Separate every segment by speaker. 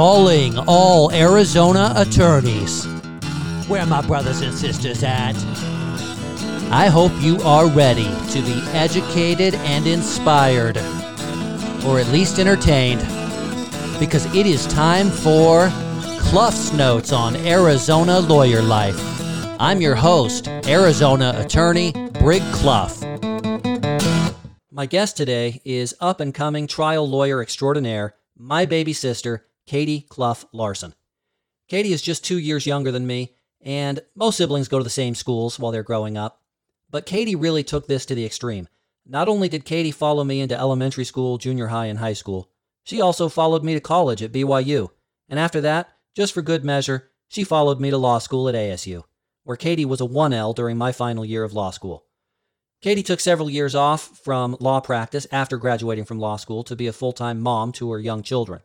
Speaker 1: Calling all Arizona attorneys. Where my brothers and sisters at? I hope you are ready to be educated and inspired, or at least entertained, because it is time for Cluff's Notes on Arizona Lawyer Life. I'm your host, Arizona attorney Brig Cluff. My guest today is up and coming trial lawyer extraordinaire, my baby sister, Katie Cluff Larson. Katie is just two years younger than me, and most siblings go to the same schools while they're growing up. But Katie really took this to the extreme. Not only did Katie follow me into elementary school, junior high, and high school, she also followed me to college at BYU. And after that, just for good measure, she followed me to law school at ASU, where Katie was a 1L during my final year of law school. Katie took several years off from law practice after graduating from law school to be a full time mom to her young children.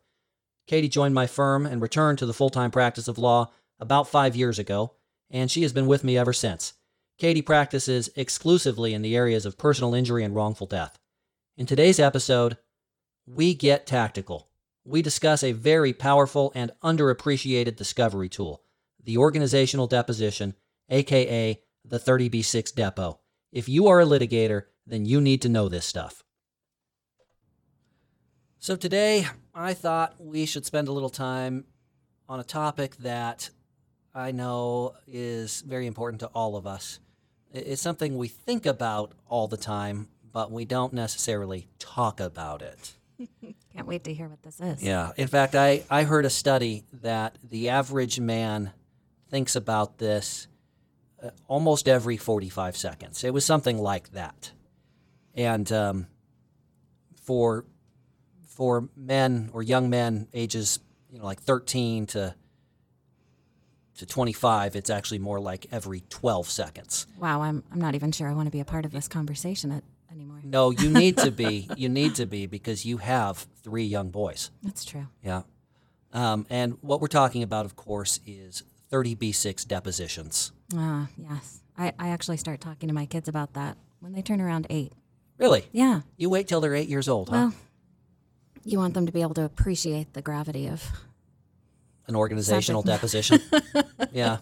Speaker 1: Katie joined my firm and returned to the full time practice of law about five years ago, and she has been with me ever since. Katie practices exclusively in the areas of personal injury and wrongful death. In today's episode, we get tactical. We discuss a very powerful and underappreciated discovery tool, the organizational deposition, aka the 30B6 Depo. If you are a litigator, then you need to know this stuff. So today, I thought we should spend a little time on a topic that I know is very important to all of us. It's something we think about all the time, but we don't necessarily talk about it.
Speaker 2: Can't wait to hear what this is.
Speaker 1: Yeah. In fact, I, I heard a study that the average man thinks about this uh, almost every 45 seconds. It was something like that. And um, for for men or young men ages, you know, like 13 to to 25, it's actually more like every 12 seconds.
Speaker 2: Wow, I'm, I'm not even sure I want to be a part of this conversation at, anymore.
Speaker 1: No, you need to be. you need to be because you have three young boys.
Speaker 2: That's true.
Speaker 1: Yeah. Um, and what we're talking about, of course, is 30B6 depositions.
Speaker 2: Ah, yes. I, I actually start talking to my kids about that when they turn around eight.
Speaker 1: Really?
Speaker 2: Yeah.
Speaker 1: You wait till they're eight years old, huh?
Speaker 2: You want them to be able to appreciate the gravity of.
Speaker 1: An organizational
Speaker 2: Subject
Speaker 1: deposition. yeah.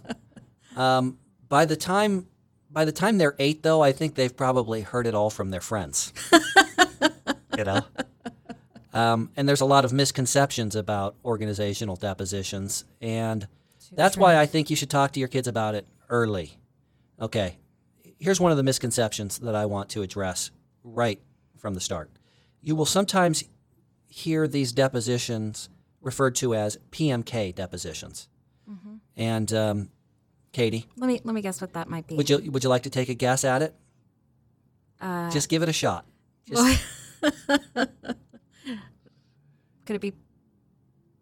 Speaker 1: Um, by the time by the time they're eight, though, I think they've probably heard it all from their friends. you know. Um, and there's a lot of misconceptions about organizational depositions, and that's why I think you should talk to your kids about it early. Okay. Here's one of the misconceptions that I want to address right from the start. You will sometimes hear these depositions referred to as PMK depositions. And um, Katie,
Speaker 2: Let me let me guess what that might be.
Speaker 1: would you would you like to take a guess at it?
Speaker 2: uh,
Speaker 1: Just give it a shot. Just,
Speaker 2: could it be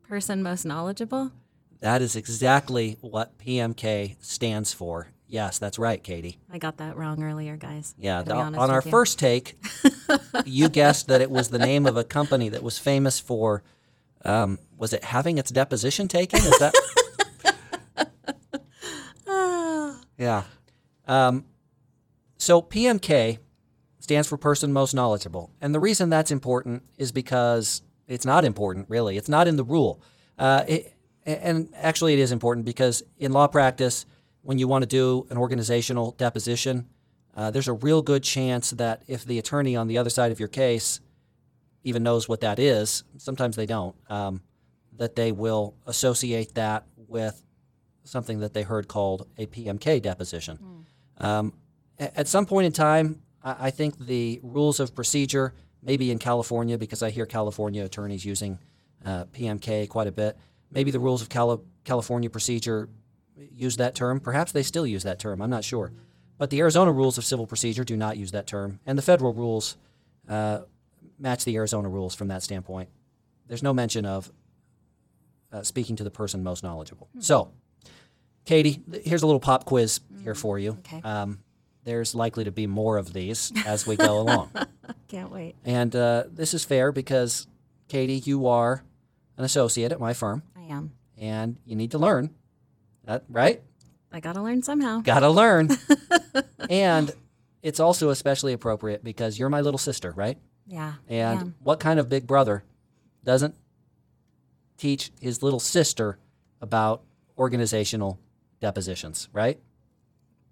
Speaker 2: person most knowledgeable?
Speaker 1: that is exactly what PMK stands for. Yes, that's right, Katie.
Speaker 2: I got that wrong earlier, guys.
Speaker 1: Yeah, the- on our
Speaker 2: you.
Speaker 1: first take, you guessed that it was the name of a company that was famous for, um, was it having its deposition taken? Is that? yeah. Um, so PMK stands for person most knowledgeable, and the reason that's important is because it's not important, really. It's not in the rule. Uh, it, and actually, it is important because in law practice, when you want to do an organizational deposition, uh, there's a real good chance that if the attorney on the other side of your case even knows what that is, sometimes they don't, um, that they will associate that with something that they heard called a PMK deposition. Um, at some point in time, I, I think the rules of procedure, maybe in California, because I hear California attorneys using uh, PMK quite a bit, maybe the rules of Cali- California procedure use that term. Perhaps they still use that term. I'm not sure. But the Arizona rules of civil procedure do not use that term, and the federal rules uh, match the Arizona rules from that standpoint. There's no mention of uh, speaking to the person most knowledgeable. So, Katie, here's a little pop quiz here for you.
Speaker 2: okay.
Speaker 1: Um, there's likely to be more of these as we go along.
Speaker 2: Can't wait.
Speaker 1: And uh, this is fair because, Katie, you are an associate at my firm,
Speaker 2: I am.
Speaker 1: and you need to learn. That, right?
Speaker 2: I gotta learn somehow.
Speaker 1: Gotta learn. and it's also especially appropriate because you're my little sister, right?
Speaker 2: Yeah.
Speaker 1: And
Speaker 2: am.
Speaker 1: what kind of big brother doesn't teach his little sister about organizational depositions, right?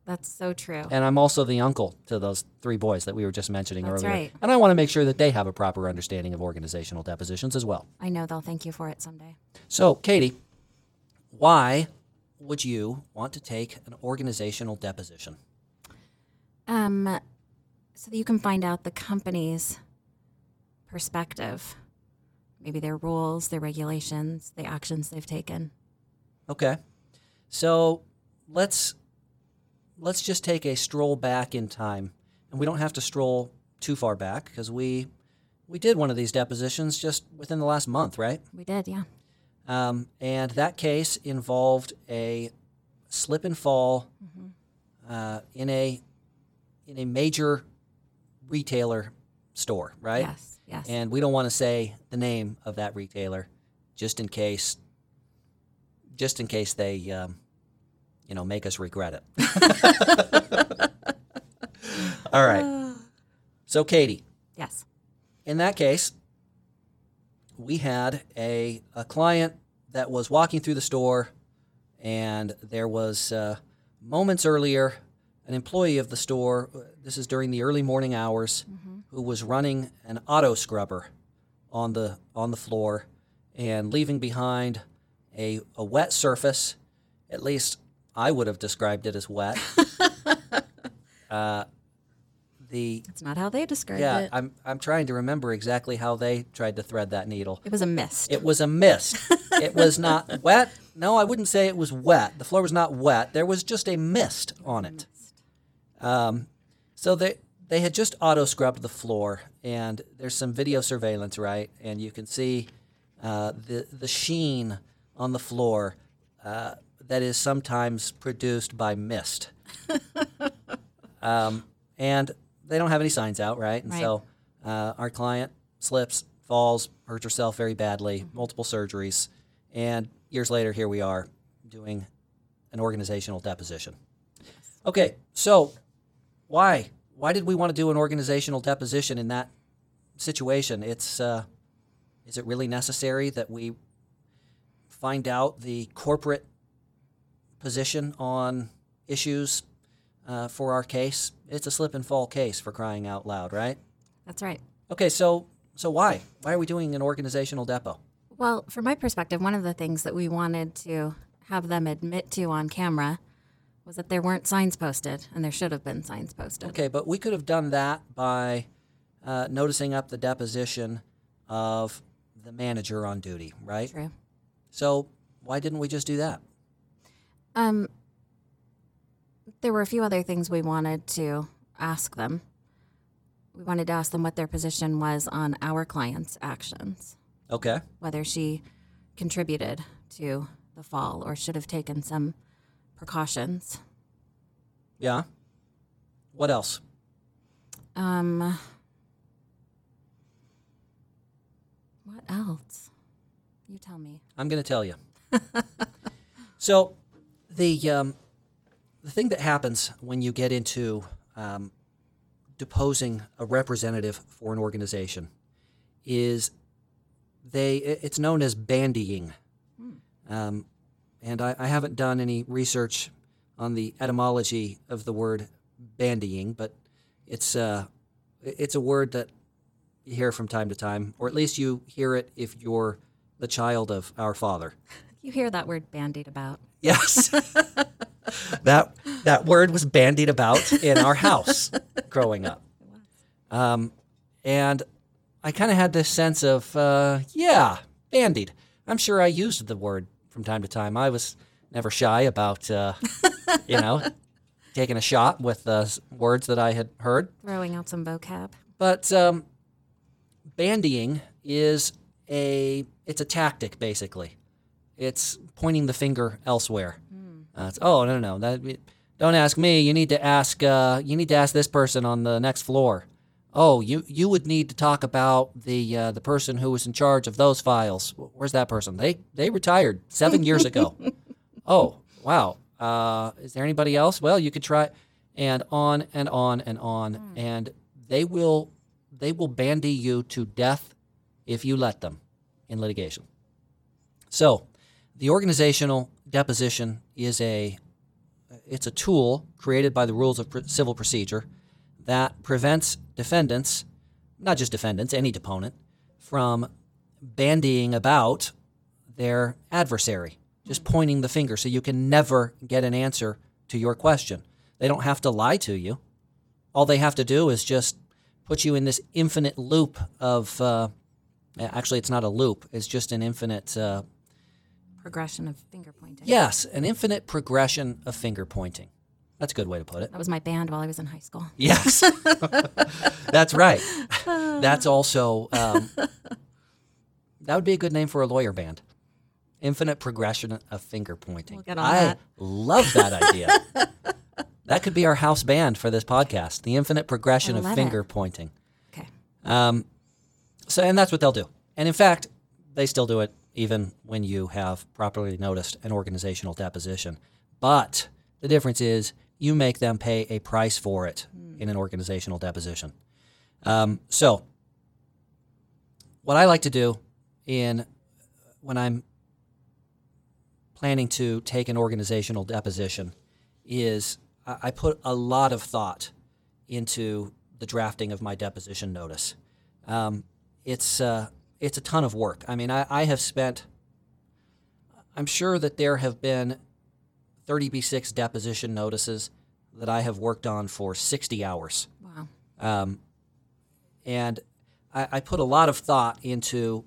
Speaker 2: That's so true.
Speaker 1: And I'm also the uncle to those three boys that we were just mentioning
Speaker 2: That's
Speaker 1: earlier.
Speaker 2: right.
Speaker 1: And I want to make sure that they have a proper understanding of organizational depositions as well.
Speaker 2: I know they'll thank you for it someday.
Speaker 1: So, Katie, why would you want to take an organizational deposition?
Speaker 2: Um, so that you can find out the company's perspective, maybe their rules, their regulations, the actions they've taken.
Speaker 1: Okay. So, let's let's just take a stroll back in time. And we don't have to stroll too far back because we we did one of these depositions just within the last month, right?
Speaker 2: We did, yeah.
Speaker 1: Um, and that case involved a slip and fall uh, in a in a major retailer store, right?
Speaker 2: Yes, yes.
Speaker 1: And we don't want to say the name of that retailer, just in case, just in case they, um, you know, make us regret it. All right. So, Katie,
Speaker 2: yes.
Speaker 1: in that case, we had a, a client that was walking through the store, and there was uh, moments earlier an employee of the store, this is during the early morning hours, who was running an auto scrubber on the, on the floor and leaving behind a, a wet surface. At least I would have described it as wet. uh, the
Speaker 2: That's not how they described it.
Speaker 1: yeah,
Speaker 2: it.
Speaker 1: I'm I'm trying to remember exactly how they tried to thread that needle.
Speaker 2: It was a mist.
Speaker 1: It was a mist. it was not wet. No, I wouldn't say it was wet. The floor was not wet. There was just a mist on it. Um, so they they had just auto scrubbed the floor, and there's some video surveillance, right? And you can see uh, the the sheen on the floor uh, that is sometimes produced by mist. um, and they don't have any signs out, right? And
Speaker 2: Right.
Speaker 1: so uh, our client slips, falls, hurts herself very badly, multiple surgeries, and years later, here we are doing an organizational deposition. Okay, so why why did we want to do an organizational deposition in that situation? It's uh, is it really necessary that we find out the corporate position on issues uh, for our case? It's a slip and fall case for crying out loud, right?
Speaker 2: That's right.
Speaker 1: Okay, so so why why are we doing an organizational depo?
Speaker 2: Well, from my perspective, one of the things that we wanted to have them admit to on camera was that there weren't signs posted, and there should have been signs posted.
Speaker 1: Okay, but we could have done that by uh, noticing up the deposition of the manager on duty, right?
Speaker 2: True.
Speaker 1: So why didn't we just do that?
Speaker 2: Um, there were a few other things we wanted to ask them. We wanted to ask them what their position was on our client's actions,
Speaker 1: Okay.
Speaker 2: whether she contributed to the fall or should have taken some precautions.
Speaker 1: Yeah. What else?
Speaker 2: Um, what else? You tell me.
Speaker 1: I'm going to tell you. so, the um, the thing that happens when you get into um, deposing a representative for an organization is they it's known as bandying, um, and I, I haven't done any research on the etymology of the word bandying, but it's uh, it's a word that you hear from time to time, or at least you hear it if you're the child of our Father.
Speaker 2: You hear that word bandied about.
Speaker 1: Yes. that that word was bandied about in our house growing up. Um, and I kind of had this sense of, uh, yeah, bandied. I'm sure I used the word from time to time. I was never shy about, uh, you know, taking a shot with uh, s- words that I had heard.
Speaker 2: Throwing out some vocab.
Speaker 1: But um, bandying is a it's a tactic basically. It's pointing the finger elsewhere. Uh, oh no no no that don't ask me. You need to ask uh, you need to ask this person on the next floor. Oh you you would need to talk about the uh, the person who was in charge of those files. Where's that person? They they retired seven years ago. Oh wow. Uh, is there anybody else? Well, you could try, and on and on and on, and they will they will bandy you to death if you let them in litigation. So, the organizational deposition is a it's a tool created by the rules of pr- civil procedure that prevents defendants, not just defendants, any deponent, from bandying about their adversary, just pointing the finger so you can never get an answer to your question. They don't have to lie to you. All they have to do is just put you in this infinite loop of, uh, actually, it's not a loop, it's just an infinite, uh,
Speaker 2: Progression of finger pointing.
Speaker 1: yes, an infinite progression of finger pointing. That's a good way to put it.
Speaker 2: That was my band while I was in high school.
Speaker 1: Yes, that's right. That's also um, that would be a good name for a lawyer band. Infinite progression of finger pointing.
Speaker 2: We'll
Speaker 1: I
Speaker 2: that.
Speaker 1: love that idea. that could be our house band for this podcast. The infinite progression of finger
Speaker 2: it.
Speaker 1: pointing.
Speaker 2: Okay.
Speaker 1: Um, so, and that's what they'll do. And in fact, they still do it even when you have properly noticed an organizational deposition. But the difference is you make them pay a price for it in an organizational deposition. Um, so, what I like to do in when I'm planning to take an organizational deposition is I I put a lot of thought into the drafting of my deposition notice. Um, it's uh, it's a ton of work. I mean, I, I have spent. I'm sure that there have been 30b6 deposition notices that I have worked on for 60 hours.
Speaker 2: Wow.
Speaker 1: Um, and I, I put a lot of thought into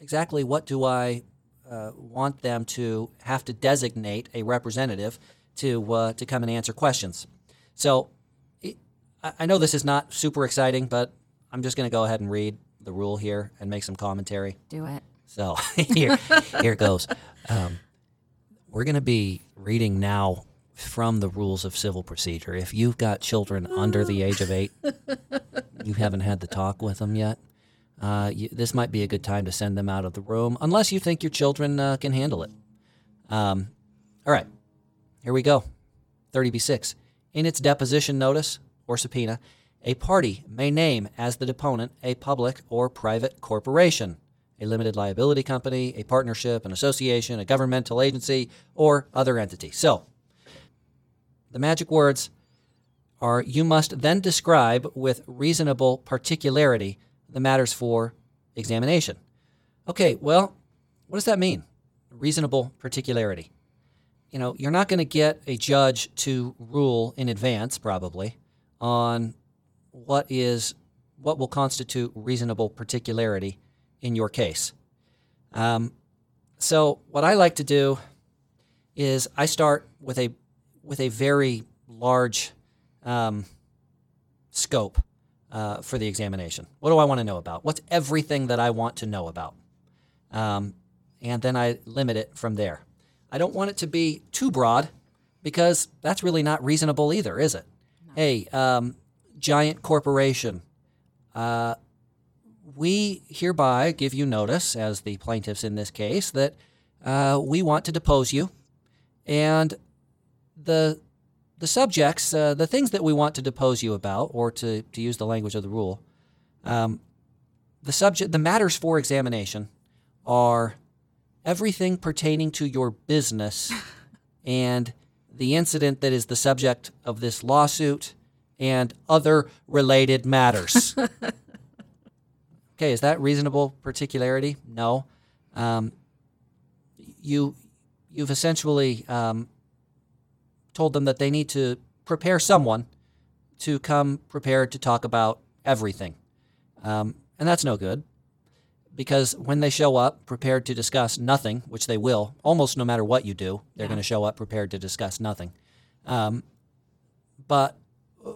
Speaker 1: exactly what do I uh, want them to have to designate a representative to uh, to come and answer questions. So it, I I know this is not super exciting, but I'm just going to go ahead and read the rule here and make some commentary.
Speaker 2: Do it.
Speaker 1: So here, here goes. Um, we're going to be reading now from the rules of civil procedure. If you've got children under the age of eight, you haven't had the talk with them yet. Uh, you, this might be a good time to send them out of the room, unless you think your children uh, can handle it. Um, all right, here we go. 30b6. In its deposition notice or subpoena, a party may name as the deponent a public or private corporation, a limited liability company, a partnership, an association, a governmental agency, or other entity. So, the magic words are you must then describe with reasonable particularity the matters for examination. Okay, well, what does that mean? Reasonable particularity. You know, you're not going to get a judge to rule in advance, probably, on what is what will constitute reasonable particularity in your case. Um, so, what I like to do is I start with a with a very large um, scope uh, for the examination. What do I want to know about? What's everything that I want to know about? Um, and then I limit it from there. I don't want it to be too broad because that's really not reasonable either, is it? Hey, um, giant corporation, uh, we hereby give you notice, as the plaintiffs in this case, that uh, we want to depose you, and the the subjects, uh, the things that we want to depose you about, or to, to use the language of the rule, um, the subject, the matters for examination are everything pertaining to your business and the incident that is the subject of this lawsuit and other related matters. okay, is that reasonable particularity? No. Um, you you've essentially um, told them that they need to prepare someone to come prepared to talk about everything. Um, and that's no good because when they show up prepared to discuss nothing, which they will, almost no matter what you do, they're
Speaker 2: Yeah.
Speaker 1: going to show up prepared to discuss nothing. Um, but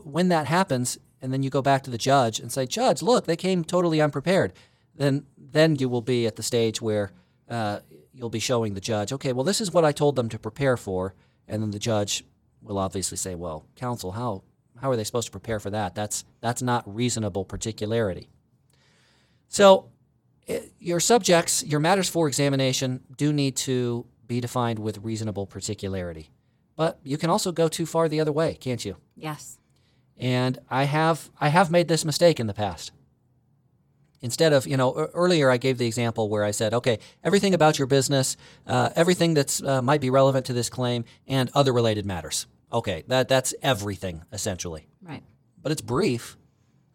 Speaker 1: when that happens, and then you go back to the judge and say, "Judge, look, they came totally unprepared," then then you will be at the stage where uh, you'll be showing the judge, "Okay, well, this is what I told them to prepare for," and then the judge will obviously say, "Well, counsel, how how are they supposed to prepare for that? That's that's not reasonable particularity." So, i- your subjects, your matters for examination, do need to be defined with reasonable particularity. But you can also go too far the other way, can't you?
Speaker 2: Yes.
Speaker 1: And I have I have made this mistake in the past. instead of you know earlier I gave the example where I said, okay, everything about your business, uh, everything that's uh, might be relevant to this claim, and other related matters. Okay, that that's everything essentially,
Speaker 2: Right.
Speaker 1: but it's brief.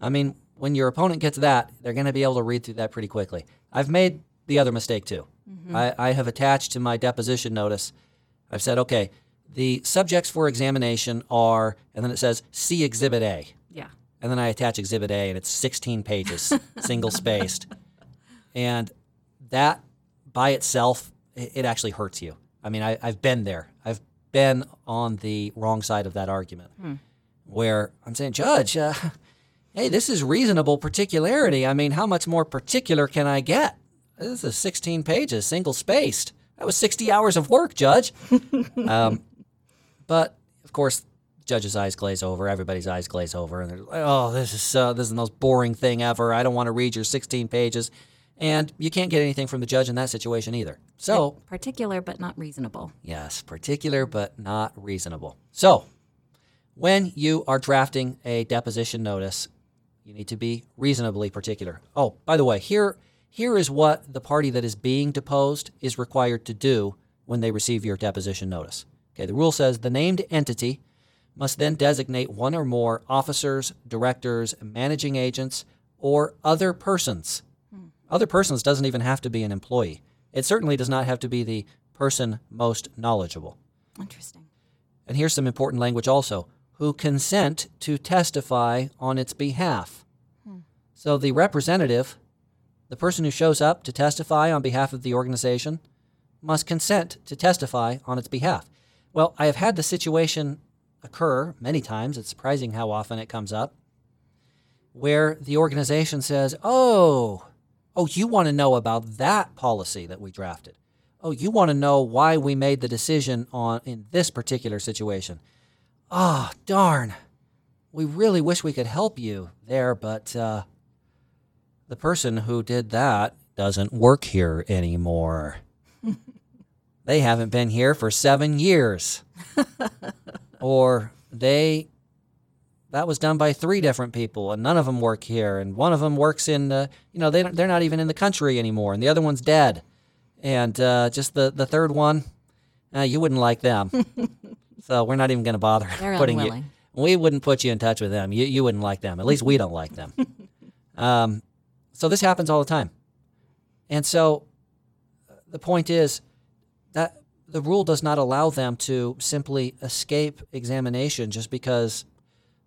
Speaker 1: I mean, when your opponent gets that, they're going to be able to read through that pretty quickly. I've made the other mistake too. I, I have attached to my deposition notice. I've said, okay, the subjects for examination are, and then it says, see Exhibit A.
Speaker 2: Yeah.
Speaker 1: And then I attach Exhibit A, and it's 16 pages, single spaced. And that by itself, it, actually hurts you. I mean, I, I've been there. I've been on the wrong side of that argument where I'm saying, Judge, uh, hey, this is reasonable particularity. I mean, how much more particular can I get? This is 16 pages, single spaced. That was 60 hours of work, Judge. um, but of course, judge's eyes glaze over, everybody's eyes glaze over, and they're like, "Oh, this is so, this is the most boring thing ever. I don't want to read your 16 pages." And you can't get anything from the judge in that situation either. So,
Speaker 2: Particular but not reasonable.
Speaker 1: yes, particular but not reasonable. So, when you are drafting a deposition notice, you need to be reasonably particular. Oh, by the way, here here is what the party that is being deposed is required to do when they receive your deposition notice. Okay, the rule says the named entity must then designate one or more officers, directors, managing agents, or other persons. Hmm. Other persons doesn't even have to be an employee. It certainly does not have to be the person most knowledgeable.
Speaker 2: Interesting.
Speaker 1: And here's some important language also who consent to testify on its behalf. Hmm. So the representative, the person who shows up to testify on behalf of the organization, must consent to testify on its behalf. Well, I have had the situation occur many times. It's surprising how often it comes up where the organization says, Oh, oh, you want to know about that policy that we drafted. Oh, you want to know why we made the decision on in this particular situation. Ah, darn. We really wish we could help you there, but uh, the person who did that doesn't work here anymore. They haven't been here for seven years. or they that was done by three different people and none of them work here and one of them works in uh, you know they don't, they're not even in the country anymore and the other one's dead. And uh, just the, the third one uh, you wouldn't like them. So we're not even going to bother
Speaker 2: They're
Speaker 1: putting
Speaker 2: unwilling.
Speaker 1: you we wouldn't put you in touch with them. You, you wouldn't like them. At least we don't like them. Um, so this happens all the time. And so uh, the point is that the rule does not allow them to simply escape examination just because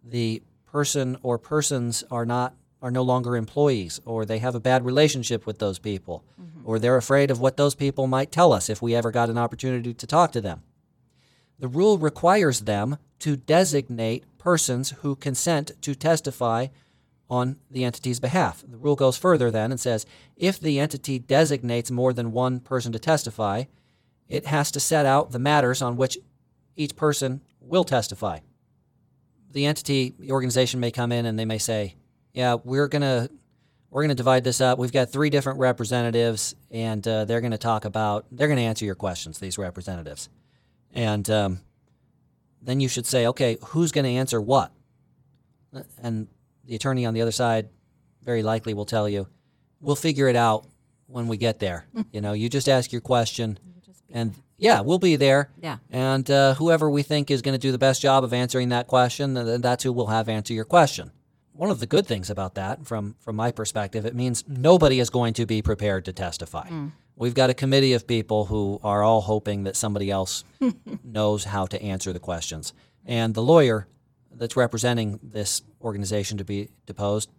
Speaker 1: the person or persons are not are no longer employees or they have a bad relationship with those people mm-hmm. or they're afraid of what those people might tell us if we ever got an opportunity to talk to them. The rule requires them to designate persons who consent to testify on the entity's behalf. The rule goes further then and says if the entity designates more than one person to testify, it has to set out the matters on which each person will testify. The entity, the organization may come in and they may say, "Yeah, we're gonna we're gonna divide this up. We've got three different representatives, and uh, they're gonna talk about they're gonna answer your questions. These representatives, and um, then you should say, okay, who's gonna answer what? And the attorney on the other side very likely will tell you, we'll figure it out when we get there. you know, you just ask your question, and yeah, we'll be there.
Speaker 2: Yeah.
Speaker 1: And uh, whoever we think is going to do the best job of answering that question, then that's who we'll have answer your question. One of the good things about that, from from my perspective, it means nobody is going to be prepared to testify. We've got a committee of people who are all hoping that somebody else knows how to answer the questions, and the lawyer that's representing this organization to be deposed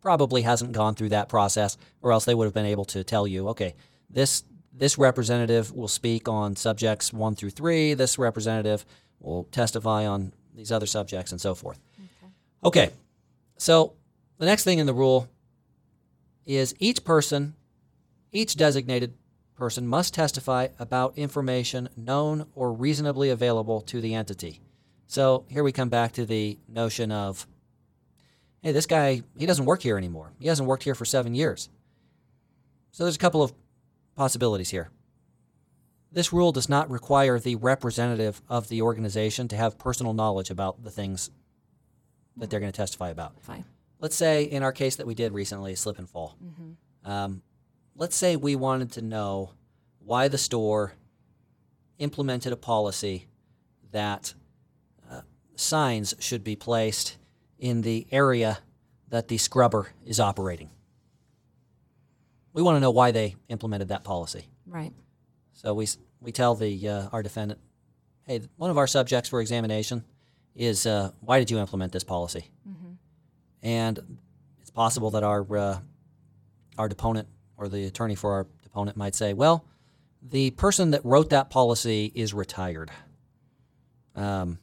Speaker 1: probably hasn't gone through that process, or else they would have been able to tell you, okay, this this representative will speak on subjects one through three. This representative will testify on these other subjects, and so forth. Okay, so the next thing in the rule is each person, each designated person must testify about information known or reasonably available to the entity. So here we come back to the notion of hey, this guy, he doesn't work here anymore. He hasn't worked here for seven years. So there's a couple of possibilities here. This rule does not require the representative of the organization to have personal knowledge about the things that they're going to testify about.
Speaker 2: Fine.
Speaker 1: let's say in our case that we did recently, slip and fall. Um, let's say we wanted to know why the store implemented a policy that uh, signs should be placed in the area that the scrubber is operating. We want to know why they implemented that policy.
Speaker 2: Right.
Speaker 1: So we we tell the uh, our defendant, hey, one of our subjects for examination is uh, why did you implement this policy? And it's possible that our uh, our deponent or the attorney for our deponent might say, well, the person that wrote that policy is retired. Um,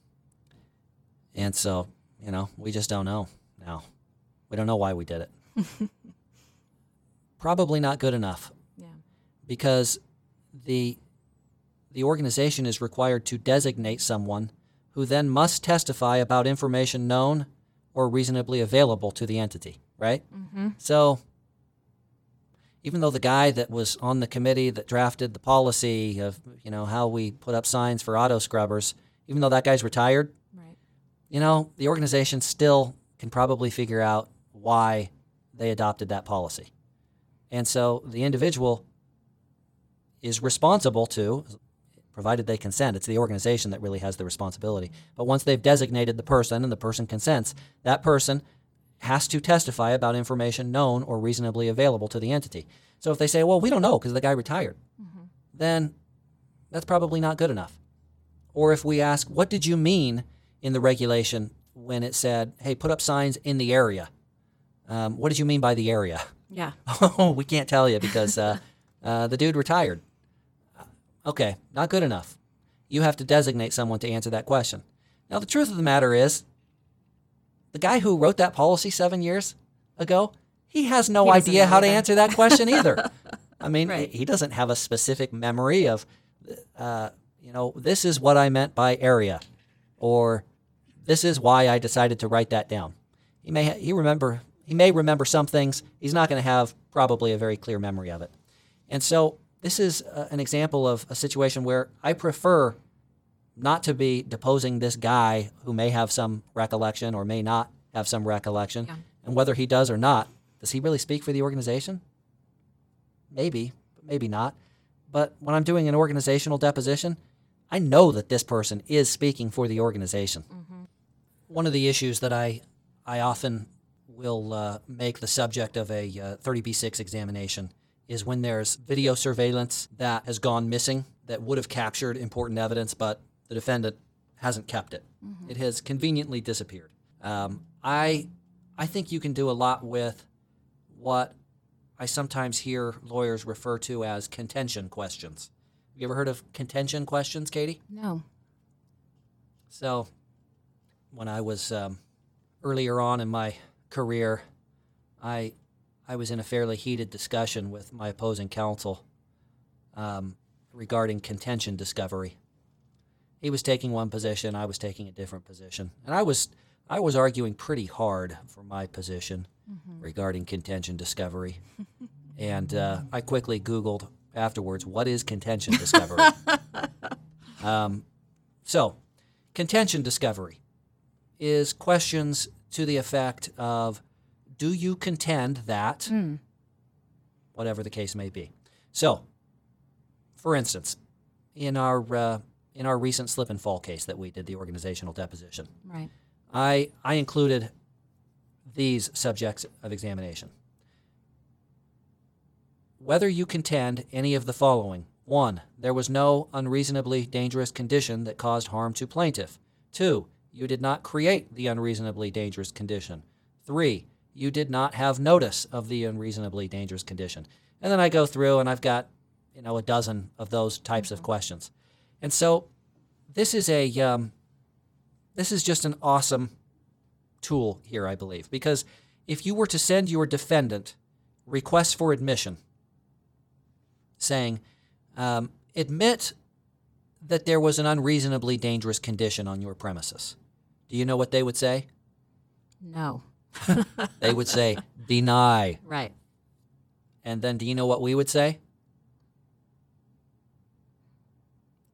Speaker 1: and so you know we just don't know now. We don't know why we did it. Probably not good enough
Speaker 2: Yeah.
Speaker 1: because the the organization is required to designate someone who then must testify about information known or reasonably available to the entity, right?
Speaker 2: Mm-hmm.
Speaker 1: So even though the guy that was on the committee that drafted the policy of, you know, how we put up signs for auto scrubbers, even though that guy's retired,
Speaker 2: Right.
Speaker 1: you know, the organization still can probably figure out why they adopted that policy. And so the individual is responsible to, provided they consent, it's the organization that really has the responsibility. But once they've designated the person and the person consents, that person has to testify about information known or reasonably available to the entity. So if they say, well, we don't know because the guy retired, then that's probably not good enough. Or if we ask, what did you mean in the regulation when it said, hey, put up signs in the area? Um, what did you mean by the area?
Speaker 2: Yeah.
Speaker 1: Oh, we can't tell you because uh, uh, the dude retired. Okay, not good enough. You have to designate someone to answer that question. Now, the truth of the matter is, the guy who wrote that policy seven years ago, he has no
Speaker 2: He
Speaker 1: idea how to answer that question either. I mean,
Speaker 2: Right.
Speaker 1: he doesn't have a specific memory of, uh, you know, this is what I meant by area, or this is why I decided to write that down. He may ha- he remember he may remember some things. He's not going to have probably a very clear memory of it. And so this is uh, an example of a situation where I prefer not to be deposing this guy who may have some recollection or may not have some recollection.
Speaker 2: Yeah.
Speaker 1: And whether he does or not, does he really speak for the organization? Maybe, but maybe not. But when I'm doing an organizational deposition, I know that this person is speaking for the organization. One of the issues that I, I often will uh, make the subject of a uh, 30B6 examination is when there's video surveillance that has gone missing that would have captured important evidence, but the defendant hasn't kept it. It has conveniently disappeared. Um, I, I think you can do a lot with what I sometimes hear lawyers refer to as contention questions. Have you ever heard of contention questions, Katie?
Speaker 2: No.
Speaker 1: So, when I was um, earlier on in my career, I I was in a fairly heated discussion with my opposing counsel um, regarding contention discovery. He was taking one position, I was taking a different position, and I was I was arguing pretty hard for my position regarding contention discovery. and uh, I quickly Googled afterwards, what is contention discovery? um, so, contention discovery is questions to the effect of do you contend that whatever the case may be so for instance in our uh, in our recent slip and fall case that we did the organizational deposition
Speaker 2: Right.
Speaker 1: I, I included these subjects of examination. Whether you contend any of the following. One, there was no unreasonably dangerous condition that caused harm to plaintiff. Two, you did not create the unreasonably dangerous condition. Three, you did not have notice of the unreasonably dangerous condition. And then I go through and I've got, you know, a dozen of those types of questions. And so this is a, um, this is just an awesome tool here, I believe, because if you were to send your defendant requests for admission, saying, um, admit that there was an unreasonably dangerous condition on your premises, do you know what they would say?
Speaker 2: No.
Speaker 1: They would say, deny.
Speaker 2: Right.
Speaker 1: And then do you know what we would say?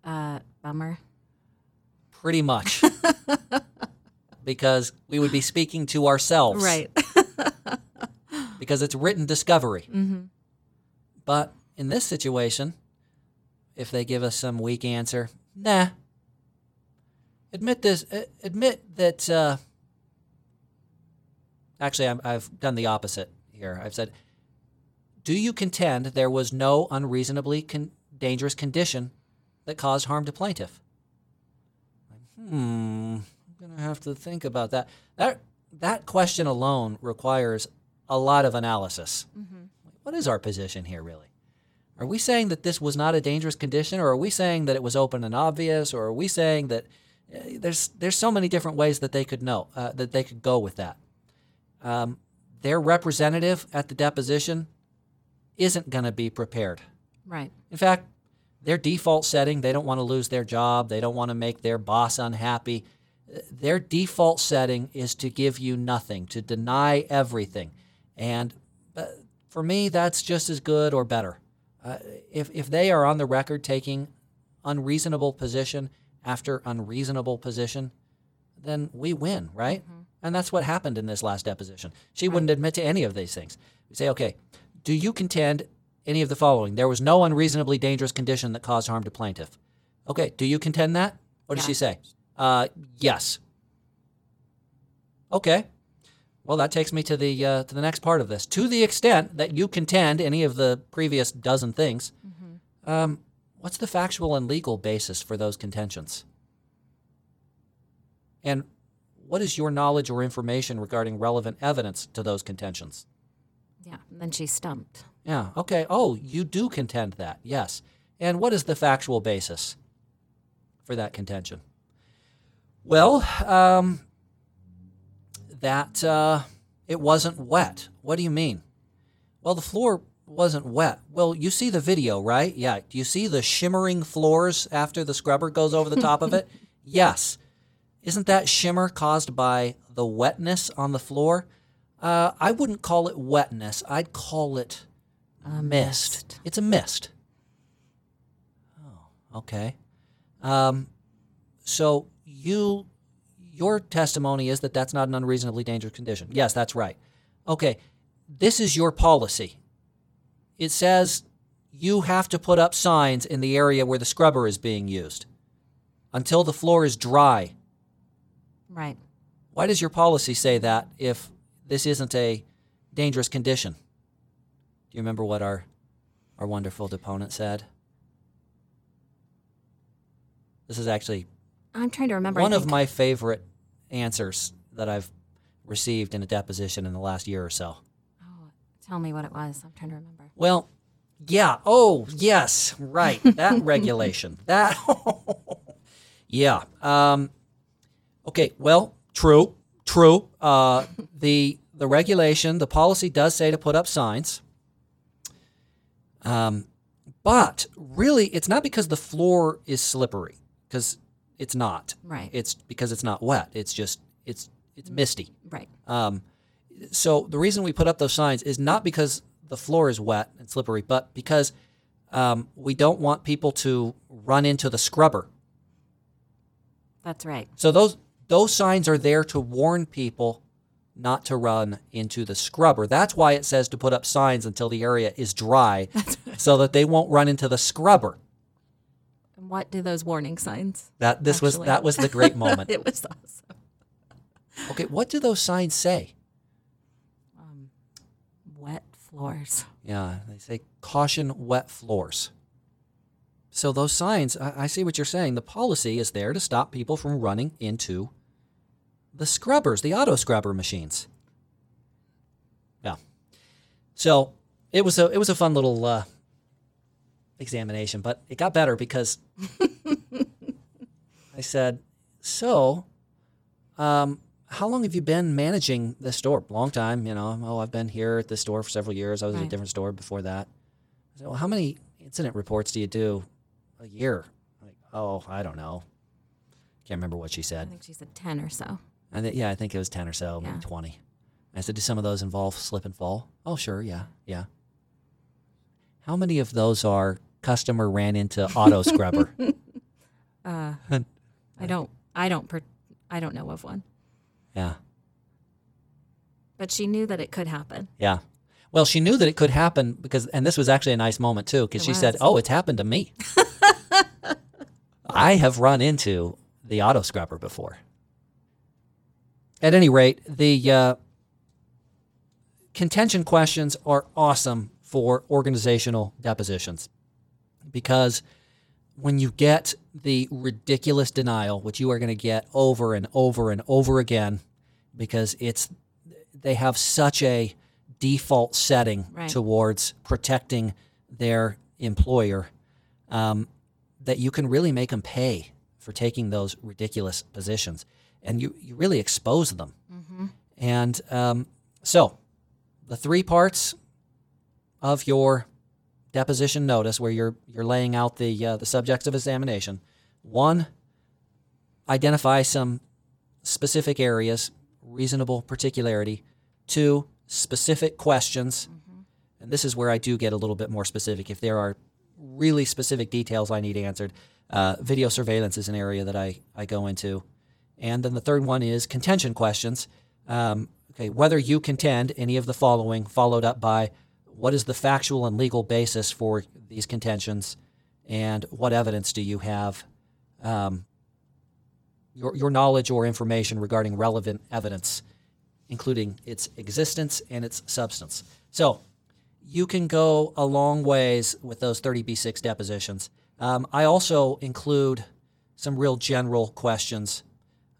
Speaker 2: Uh, bummer.
Speaker 1: Pretty much. because we would be speaking to ourselves.
Speaker 2: Right.
Speaker 1: because it's written discovery.
Speaker 2: Mm-hmm.
Speaker 1: But in this situation, if they give us some weak answer, nah. Admit this. uh, Admit that. Uh, actually, I'm, I've done the opposite here. I've said, "Do you contend there was no unreasonably con- dangerous condition that caused harm to plaintiff?" Hmm. I'm gonna have to think about that. That that question alone requires a lot of analysis. What is our position here, really? Are we saying that this was not a dangerous condition, or are we saying that it was open and obvious, or are we saying that there's there's so many different ways that they could know uh, that they could go with that? Um, their representative at the deposition isn't going to be prepared.
Speaker 2: Right.
Speaker 1: In fact, their default setting, they don't want to lose their job, they don't want to make their boss unhappy. Their default setting is to give you nothing, to deny everything. And uh, for me, that's just as good or better. Uh, if, if they are on the record taking unreasonable position after unreasonable position, then we win, right? And that's what happened in this last deposition. She wouldn't admit to any of these things. We say, okay, do you contend any of the following? There was no unreasonably dangerous condition that caused harm to plaintiff. Okay, do you contend that? What did she say? Uh, yes. Okay. Well, that takes me to the uh, to the next part of this. To the extent that you contend any of the previous dozen things, um, what's the factual and legal basis for those contentions? And what is your knowledge or information regarding relevant evidence to those contentions?
Speaker 2: Yeah. And then she's stumped.
Speaker 1: Yeah. Okay. Oh, you do contend that. Yes. And what is the factual basis for that contention? Well, um, that uh, it wasn't wet. What do you mean? Well, the floor wasn't wet. Well, you see the video, right? Yeah. Do you see the shimmering floors after the scrubber goes over the top of it? Yes. Isn't that shimmer caused by the wetness on the floor? Uh, I wouldn't call it wetness. I'd call it
Speaker 2: A
Speaker 1: mist. It's a mist. Oh, okay. Um, so you, your testimony is that that's not an unreasonably dangerous condition. Yes, that's right. Okay, this is your policy. It says you have to put up signs in the area where the scrubber is being used until the floor is dry.
Speaker 2: Right.
Speaker 1: Why does your policy say that if this isn't a dangerous condition? Do you remember what our our wonderful deponent said? This is actually
Speaker 2: I'm trying to remember.
Speaker 1: One of my favorite answers that I've received in a deposition in the last year or so.
Speaker 2: Tell me what it was. I'm trying to remember.
Speaker 1: Well, yeah. Oh, yes. Right. That regulation. That. yeah. Um, okay. Well, true. True. Uh, the the regulation, the policy does say to put up signs. Um, but really, it's not because the floor is slippery, because it's not.
Speaker 2: Right.
Speaker 1: It's because it's not wet. It's just it's it's misty.
Speaker 2: Right.
Speaker 1: Um, so the reason we put up those signs is not because the floor is wet and slippery, but because um, we don't want people to run into the scrubber.
Speaker 2: That's right.
Speaker 1: So those those signs are there to warn people not to run into the scrubber. That's why it says to put up signs until the area is dry, so that they won't run into the scrubber.
Speaker 2: And what do those warning signs?
Speaker 1: That this was that was the great moment.
Speaker 2: it was awesome.
Speaker 1: Okay, what do those signs say?
Speaker 2: Floors.
Speaker 1: Yeah, they say caution wet floors. So those signs, I, I see what you're saying. The policy is there to stop people from running into the scrubbers, the auto scrubber machines. Yeah. So it was a it was a fun little uh, examination, but it got better because I said, "So, um, how long have you been managing this store? Long time, you know. Oh, I've been here at this store for several years. I was at a different store before that. I said, well, how many incident reports do you do a year? Like, oh, I don't know. Can't remember what she said.
Speaker 2: I think she said 10 or so.
Speaker 1: I think, yeah, I think it was 10 or so, maybe 20. I said, do some of those involve slip and fall? Oh, sure, yeah, yeah. How many of those are customer ran into auto scrubber?
Speaker 2: Uh, I don't, I don't, per, I don't know of one.
Speaker 1: Yeah,
Speaker 2: But she knew that it could happen.
Speaker 1: yeah. Well, she knew that it could happen because, and this was actually a nice moment too, because she said, "Oh, it's happened to me. I have run into the auto scrubber before." At any rate, the uh, contention questions are awesome for organizational depositions because when you get the ridiculous denial, which you are going to get over and over and over again, because it's they have such a default setting
Speaker 2: Right.
Speaker 1: towards protecting their employer um, that you can really make them pay for taking those ridiculous positions, and you you really expose them. And um, so, the three parts of your deposition notice, where you're you're laying out the uh, the subjects of examination. One, identify some specific areas, reasonable particularity. Two, specific questions, and this is where I do get a little bit more specific. If there are really specific details I need answered, uh, video surveillance is an area that I I go into. And then the third one is contention questions. Um, okay, whether you contend any of the following, followed up by what is the factual and legal basis for these contentions, and what evidence do you have? Um, your, your knowledge or information regarding relevant evidence, including its existence and its substance. So, you can go a long ways with those 30B6 depositions. Um, I also include some real general questions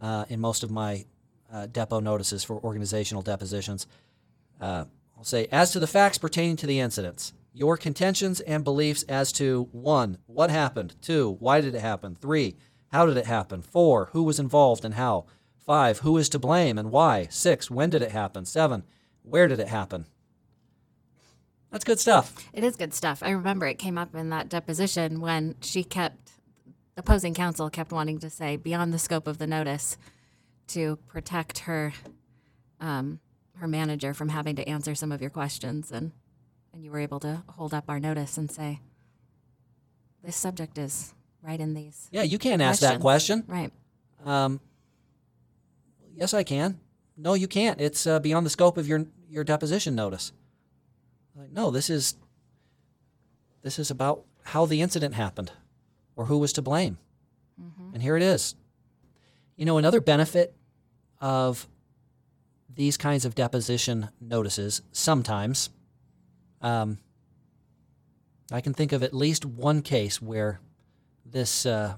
Speaker 1: uh, in most of my uh, depo notices for organizational depositions. Uh, I'll say, as to the facts pertaining to the incidents, your contentions and beliefs as to one, what happened, two, why did it happen, three, how did it happen, four, who was involved and how, five, who is to blame and why, six, when did it happen, seven, where did it happen. That's good stuff.
Speaker 2: It is good stuff. I remember it came up in that deposition when she kept, opposing counsel kept wanting to say beyond the scope of the notice to protect her, um, her manager from having to answer some of your questions, and and you were able to hold up our notice and say, this subject is right in these.
Speaker 1: Yeah, you can't ask that question.
Speaker 2: Right.
Speaker 1: Um, yes, I can. No, you can't. It's uh, beyond the scope of your your deposition notice. Like, no, this is this is about how the incident happened, or who was to blame, and here it is. You know, another benefit of these kinds of deposition notices sometimes. Um, I can think of at least one case where this uh,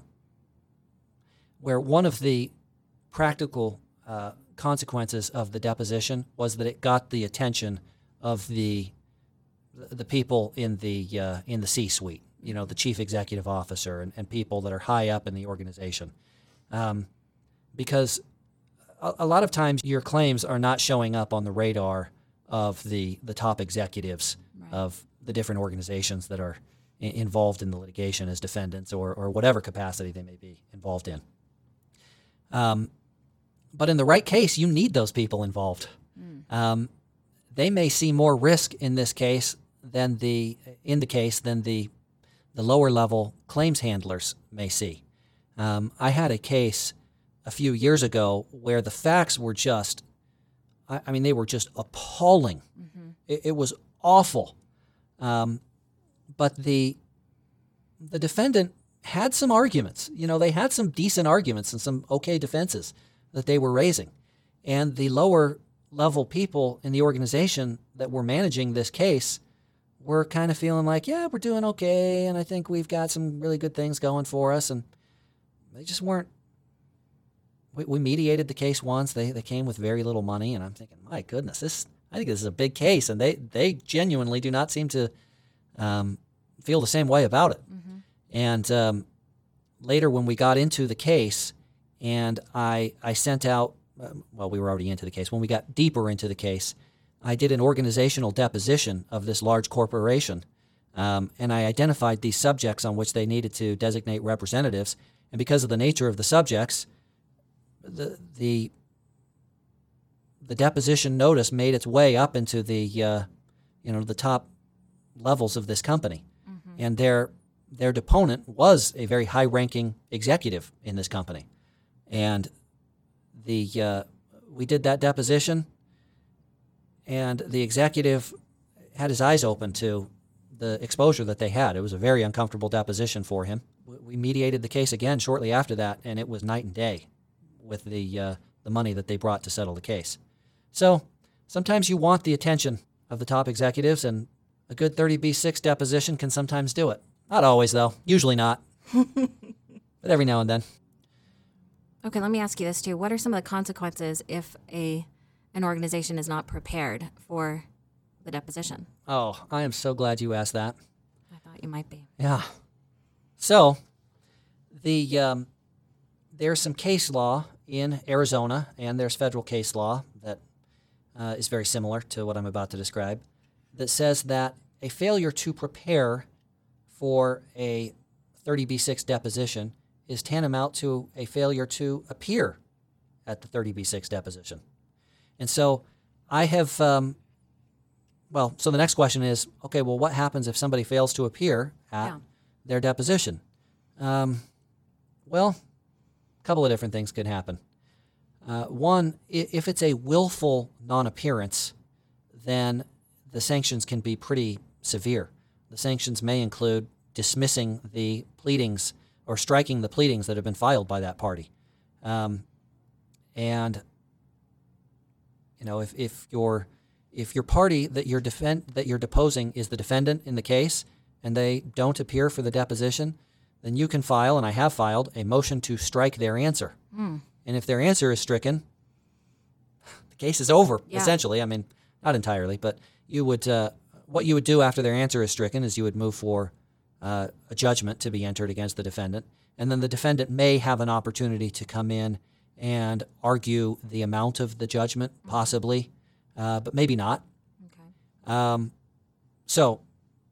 Speaker 1: where one of the practical uh, consequences of the deposition was that it got the attention of the the people in the uh, in the C-suite, you know, the chief executive officer and, and people that are high up in the organization, um, because a, a lot of times your claims are not showing up on the radar of the the top executives of the different organizations that are i- involved in the litigation as defendants or or whatever capacity they may be involved in. Um, but in the right case, you need those people involved. Um, they may see more risk in this case than the in the case than the the lower level claims handlers may see. Um, I had a case a few years ago where the facts were just, I, I mean, they were just appalling. It, it was awful. Um, but the the defendant had some arguments. You know, they had some decent arguments and some okay defenses that they were raising. And the lower level people in the organization that were managing this case were kind of feeling like, yeah, we're doing okay. And I think we've got some really good things going for us. And they just weren't. We, we mediated the case once. They, they came with very little money. And I'm thinking, my goodness, this, I think this is a big case. And they, they genuinely do not seem to um, feel the same way about it. And um, later, when we got into the case, and I I sent out, uh, well, we were already into the case. When we got deeper into the case, I did an organizational deposition of this large corporation, um, and I identified these subjects on which they needed to designate representatives. And because of the nature of the subjects, the the the deposition notice made its way up into the uh, you know the top levels of this company, and their their deponent was a very high ranking executive in this company, and the uh, we did that deposition, and the executive had his eyes open to the exposure that they had. It was a very uncomfortable deposition for him. We mediated the case again shortly after that, and it was night and day with the uh, the money that they brought to settle the case. So sometimes you want the attention of the top executives, and a good 30b6 deposition can sometimes do it. Not always, though. Usually not. but every now and then.
Speaker 2: Okay, let me ask you this too. What are some of the consequences if a an organization is not prepared for the deposition?
Speaker 1: Oh, I am so glad you asked that.
Speaker 2: I thought you might be.
Speaker 1: Yeah. So, the um, there's some case law in Arizona, and there's federal case law that uh, is very similar to what I'm about to describe, that says that a failure to prepare for a 30b6 deposition is tantamount to a failure to appear at the 30b6 deposition. And so I have, um, well, so the next question is okay, well, what happens if somebody fails to appear at
Speaker 2: Yeah.
Speaker 1: their deposition? Um, well, a couple of different things could happen. Uh, one, if it's a willful non appearance, then the sanctions can be pretty severe. The sanctions may include dismissing the pleadings or striking the pleadings that have been filed by that party. Um, and you know, if, if your if your party that you're defend that you're deposing is the defendant in the case and they don't appear for the deposition, then you can file, and I have filed, a motion to strike their answer. And if their answer is stricken, the case is over.
Speaker 2: Yeah.
Speaker 1: Essentially, I mean, not entirely, but you would uh, what you would do after their answer is stricken is you would move for uh, a judgment to be entered against the defendant, and then the defendant may have an opportunity to come in and argue the amount of the judgment, possibly, uh, but maybe not.
Speaker 2: Okay.
Speaker 1: Um, so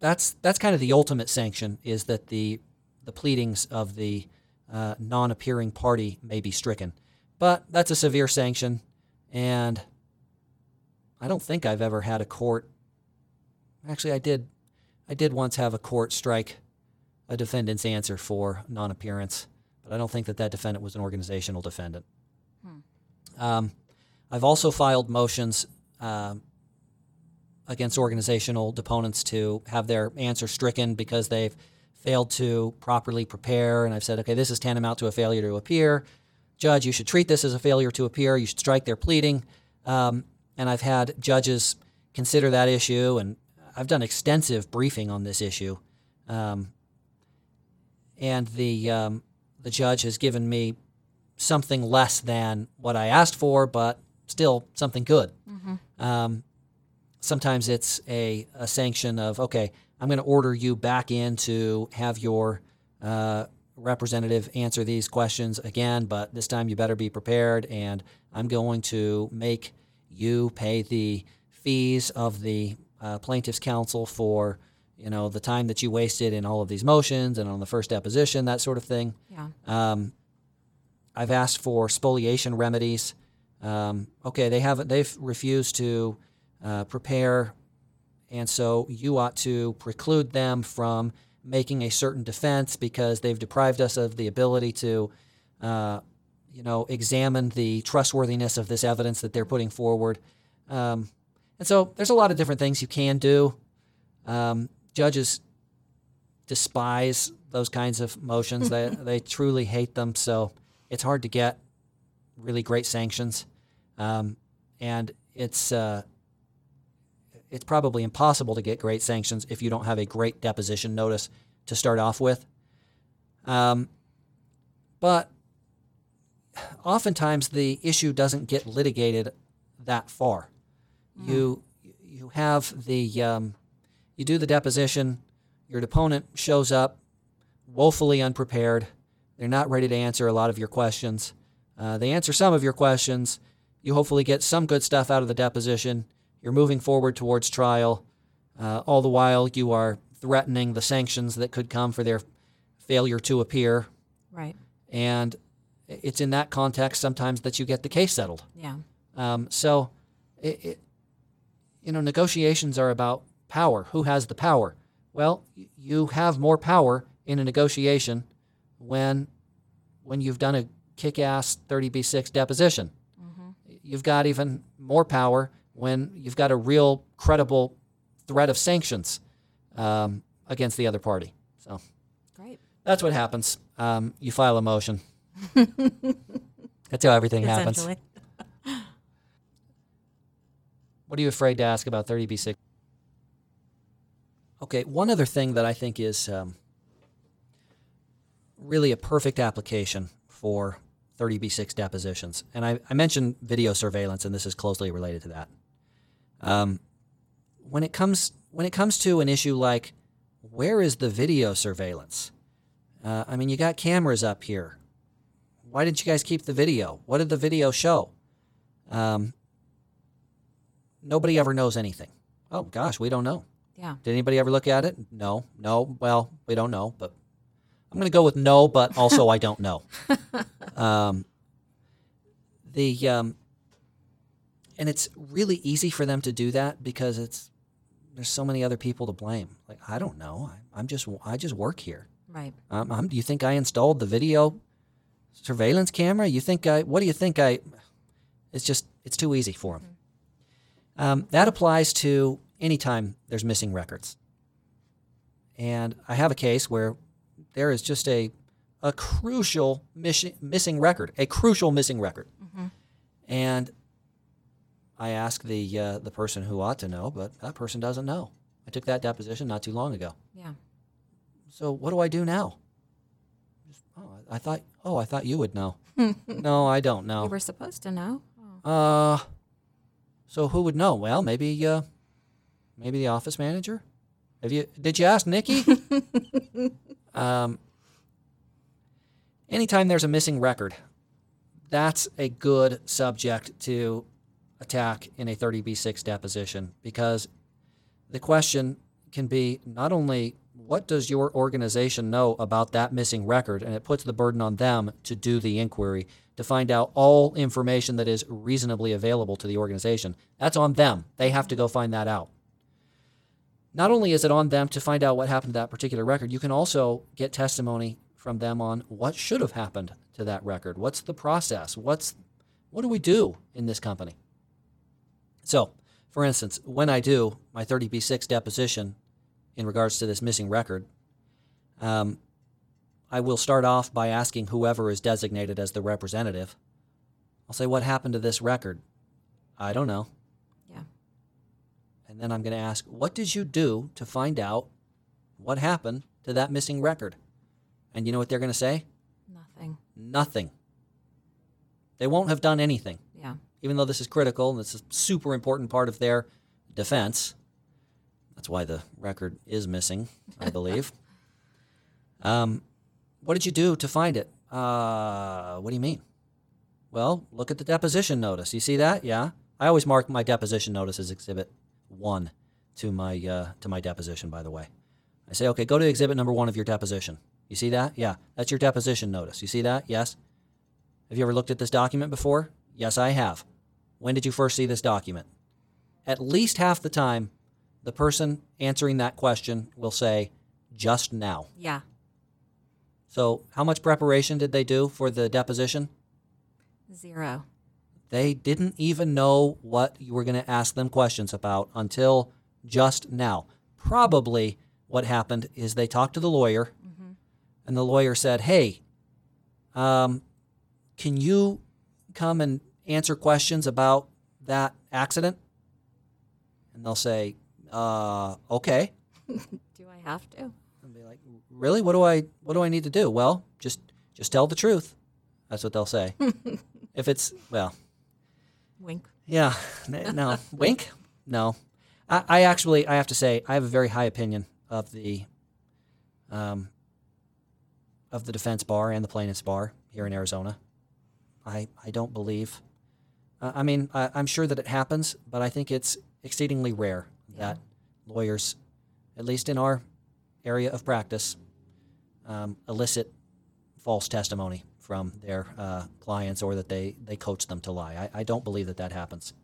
Speaker 1: that's that's kind of the ultimate sanction is that the the pleadings of the uh, non-appearing party may be stricken, but that's a severe sanction, and I don't think I've ever had a court. Actually, I did. I did once have a court strike a defendant's answer for non-appearance, but I don't think that that defendant was an organizational defendant. Um, I've also filed motions. Um, against organizational deponents to have their answer stricken because they've failed to properly prepare. And I've said, okay, this is tantamount to a failure to appear. Judge, you should treat this as a failure to appear. You should strike their pleading. Um, and I've had judges consider that issue, and I've done extensive briefing on this issue. Um, and the um, the judge has given me something less than what I asked for, but still something good. Um, sometimes it's a, a sanction of okay i'm going to order you back in to have your uh, representative answer these questions again but this time you better be prepared and i'm going to make you pay the fees of the uh, plaintiff's counsel for you know the time that you wasted in all of these motions and on the first deposition that sort of thing
Speaker 2: Yeah.
Speaker 1: um, I've asked for spoliation remedies. Um, okay, they haven't. They've refused to uh, prepare, and so you ought to preclude them from making a certain defense because they've deprived us of the ability to, uh, you know, examine the trustworthiness of this evidence that they're putting forward. Um, and so there's a lot of different things you can do. Um, judges despise those kinds of motions. they they truly hate them. So it's hard to get really great sanctions, um, and it's uh, it's probably impossible to get great sanctions if you don't have a great deposition notice to start off with. Um, but oftentimes the issue doesn't get litigated that far. You you have the um, you do the deposition, your deponent shows up woefully unprepared. They're not ready to answer a lot of your questions. Uh, they answer some of your questions. You hopefully get some good stuff out of the deposition. You're moving forward towards trial. Uh, all the while, you are threatening the sanctions that could come for their failure to appear.
Speaker 2: Right.
Speaker 1: And it's in that context sometimes that you get the case settled.
Speaker 2: Yeah.
Speaker 1: Um, so, it, it, you know, negotiations are about power. Who has the power? Well, you have more power in a negotiation when when you've done a kick-ass 30b6 deposition. You've got even more power when you've got a real credible threat of sanctions um, against the other party. So
Speaker 2: Great.
Speaker 1: that's what happens. Um, you file a motion. that's how everything happens. What are you afraid to ask about 30b6? Okay, one other thing that I think is um, really a perfect application for 30b6 depositions, and I, I mentioned video surveillance, and this is closely related to that. Um, when it comes when it comes to an issue like where is the video surveillance? Uh, I mean, you got cameras up here. Why didn't you guys keep the video? What did the video show? Um, nobody ever knows anything. Oh gosh, we don't know.
Speaker 2: Yeah.
Speaker 1: Did anybody ever look at it? No, no. Well, we don't know, but I'm going to go with no, but also I don't know. Um, the um, and it's really easy for them to do that because it's there's so many other people to blame. Like I don't know. I, I'm just I just work here.
Speaker 2: Right.
Speaker 1: Um, I'm, do you think I installed the video surveillance camera? You think I? What do you think I? It's just it's too easy for them. Um, that applies to anytime there's missing records. And I have a case where there is just a a crucial mission, missing record, a crucial missing record. And I asked the uh, the person who ought to know, but that person doesn't know. I took that deposition not too long ago.
Speaker 2: Yeah.
Speaker 1: So what do I do now? Just, oh, I I thought. Oh, I thought you would know. no, I don't know.
Speaker 2: You were supposed to know. Oh.
Speaker 1: Uh, so who would know? Well, maybe uh, maybe the office manager. Have you? Did you ask Nikki? um, anytime there's a missing record, that's a good subject to attack in a 30b6 deposition because the question can be not only what does your organization know about that missing record, and it puts the burden on them to do the inquiry to find out all information that is reasonably available to the organization. That's on them. They have to go find that out. Not only is it on them to find out what happened to that particular record, you can also get testimony from them on what should have happened to that record. What's the process? What's what do we do in this company? So, for instance, when I do my 30B6 deposition in regards to this missing record, um, I will start off by asking whoever is designated as the representative. I'll say, What happened to this record? I don't know.
Speaker 2: Yeah.
Speaker 1: And then I'm going to ask, What did you do to find out what happened to that missing record? And you know what they're going to say?
Speaker 2: Nothing.
Speaker 1: Nothing. They won't have done anything. Even though this is critical and it's a super important part of their defense. That's why the record is missing, I believe. um, what did you do to find it? Uh, what do you mean? Well, look at the deposition notice. You see that? Yeah. I always mark my deposition notice as Exhibit One to my uh, to my deposition. By the way, I say, okay, go to Exhibit Number One of your deposition. You see that? Yeah, that's your deposition notice. You see that? Yes. Have you ever looked at this document before? Yes, I have. When did you first see this document? At least half the time, the person answering that question will say, just now.
Speaker 2: Yeah.
Speaker 1: So, how much preparation did they do for the deposition?
Speaker 2: Zero.
Speaker 1: They didn't even know what you were going to ask them questions about until just now. Probably what happened is they talked to the lawyer, and the lawyer said, Hey, um, can you come and answer questions about that accident? And they'll say, uh, okay.
Speaker 2: Do I have to?
Speaker 1: And be like, really? What do I what do I need to do? Well, just just tell the truth. That's what they'll say. if it's well,
Speaker 2: Wink.
Speaker 1: yeah, no, wink, no. I, I actually I have to say I have a very high opinion of the um of the defense bar and the plaintiff's bar here in Arizona. I I don't believe. Uh, I mean, I, I'm sure that it happens, but I think it's exceedingly rare that lawyers, at least in our area of practice, um, elicit false testimony from their uh, clients or that they, they coach them to lie. I, I don't believe that that happens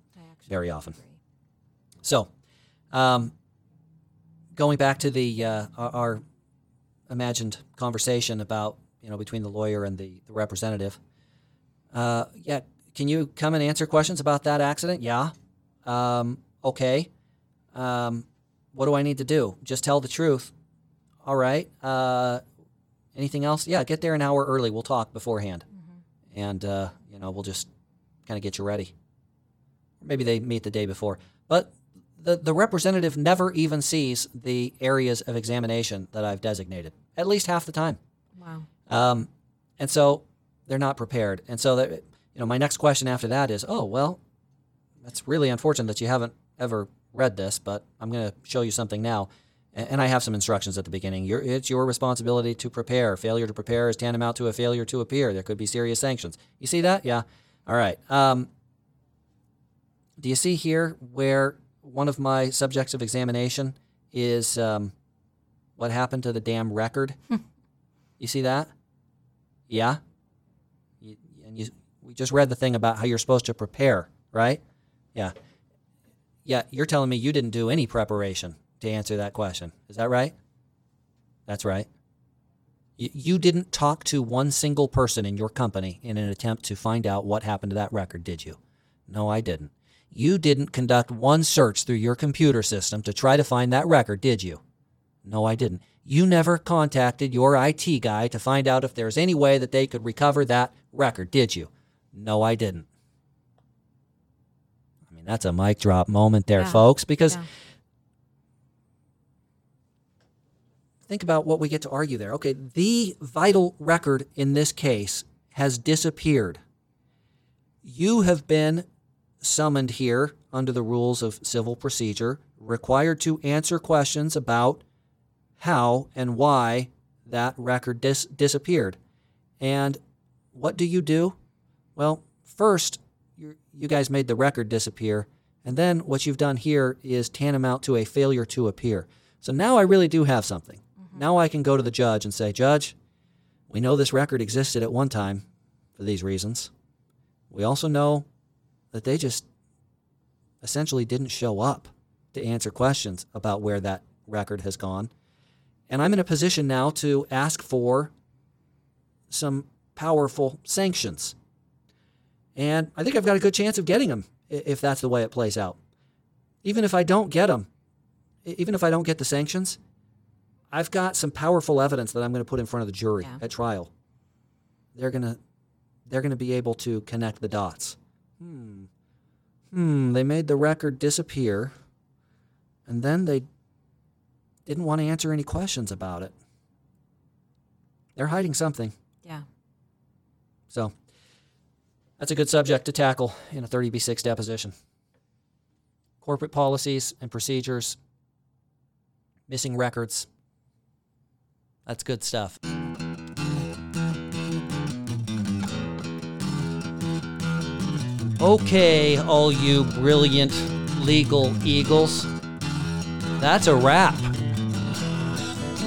Speaker 1: very often.
Speaker 2: agree.
Speaker 1: So, um, going back to the uh, our, our imagined conversation about you know between the lawyer and the, the representative. Uh, yeah, can you come and answer questions about that accident? Yeah. Um, okay. Um, what do I need to do? Just tell the truth. All right. Uh, anything else? Yeah, get there an hour early. We'll talk beforehand, and uh, you know we'll just kind of get you ready. Maybe they meet the day before, but the the representative never even sees the areas of examination that I've designated. At least half the time.
Speaker 2: Wow.
Speaker 1: Um, and so they're not prepared. And so that you know, my next question after that is, oh well, that's really unfortunate that you haven't ever read this, but I'm going to show you something now. And I have some instructions at the beginning. Your, it's your responsibility to prepare. Failure to prepare is tantamount to a failure to appear. There could be serious sanctions. You see that? Yeah. All right. Um, do you see here where one of my subjects of examination is um, what happened to the damn record? you see that? Yeah. You, and you, we just read the thing about how you're supposed to prepare, right? Yeah. Yeah, you're telling me you didn't do any preparation to answer that question. Is that right? That's right. You, didn't talk to one single person in your company in an attempt to find out what happened to that record, did you? No, I didn't. You didn't conduct one search through your computer system to try to find that record, did you? No, I didn't. You never contacted your IT guy to find out if there's any way that they could recover that record, did you? No, I didn't. I mean, that's a mic drop moment there,
Speaker 2: Yeah.
Speaker 1: folks, because
Speaker 2: Yeah.
Speaker 1: think about what we get to argue there. Okay, the vital record in this case has disappeared. You have been summoned here under the rules of civil procedure, required to answer questions about how and why that record dis- disappeared. And what do you do? Well, first, you you guys made the record disappear, and then what you've done here is tantamount to a failure to appear. So now I really do have something. Mm-hmm. Now I can go to the judge and say, Judge, we know this record existed at one time for these reasons. We also know that they just essentially didn't show up to answer questions about where that record has gone. And I'm in a position now to ask for some powerful sanctions. And I think I've got a good chance of getting them if that's the way it plays out. Even if I don't get them, even if I don't get the sanctions, I've got some powerful evidence that I'm going to put in front of the jury
Speaker 2: Yeah.
Speaker 1: at trial. They're going to they're going to be able to connect the dots. Hmm. Hmm, they made the record disappear and then they didn't want to answer any questions about it. They're hiding something.
Speaker 2: Yeah.
Speaker 1: So that's a good subject to tackle in a 30B6 deposition. Corporate policies and procedures, missing records. That's good stuff. Okay, all you brilliant legal eagles. That's a wrap.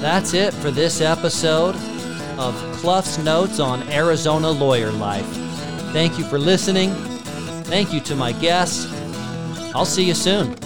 Speaker 1: That's it for this episode of Clough's Notes on Arizona Lawyer Life. Thank you for listening. Thank you to my guests. I'll see you soon.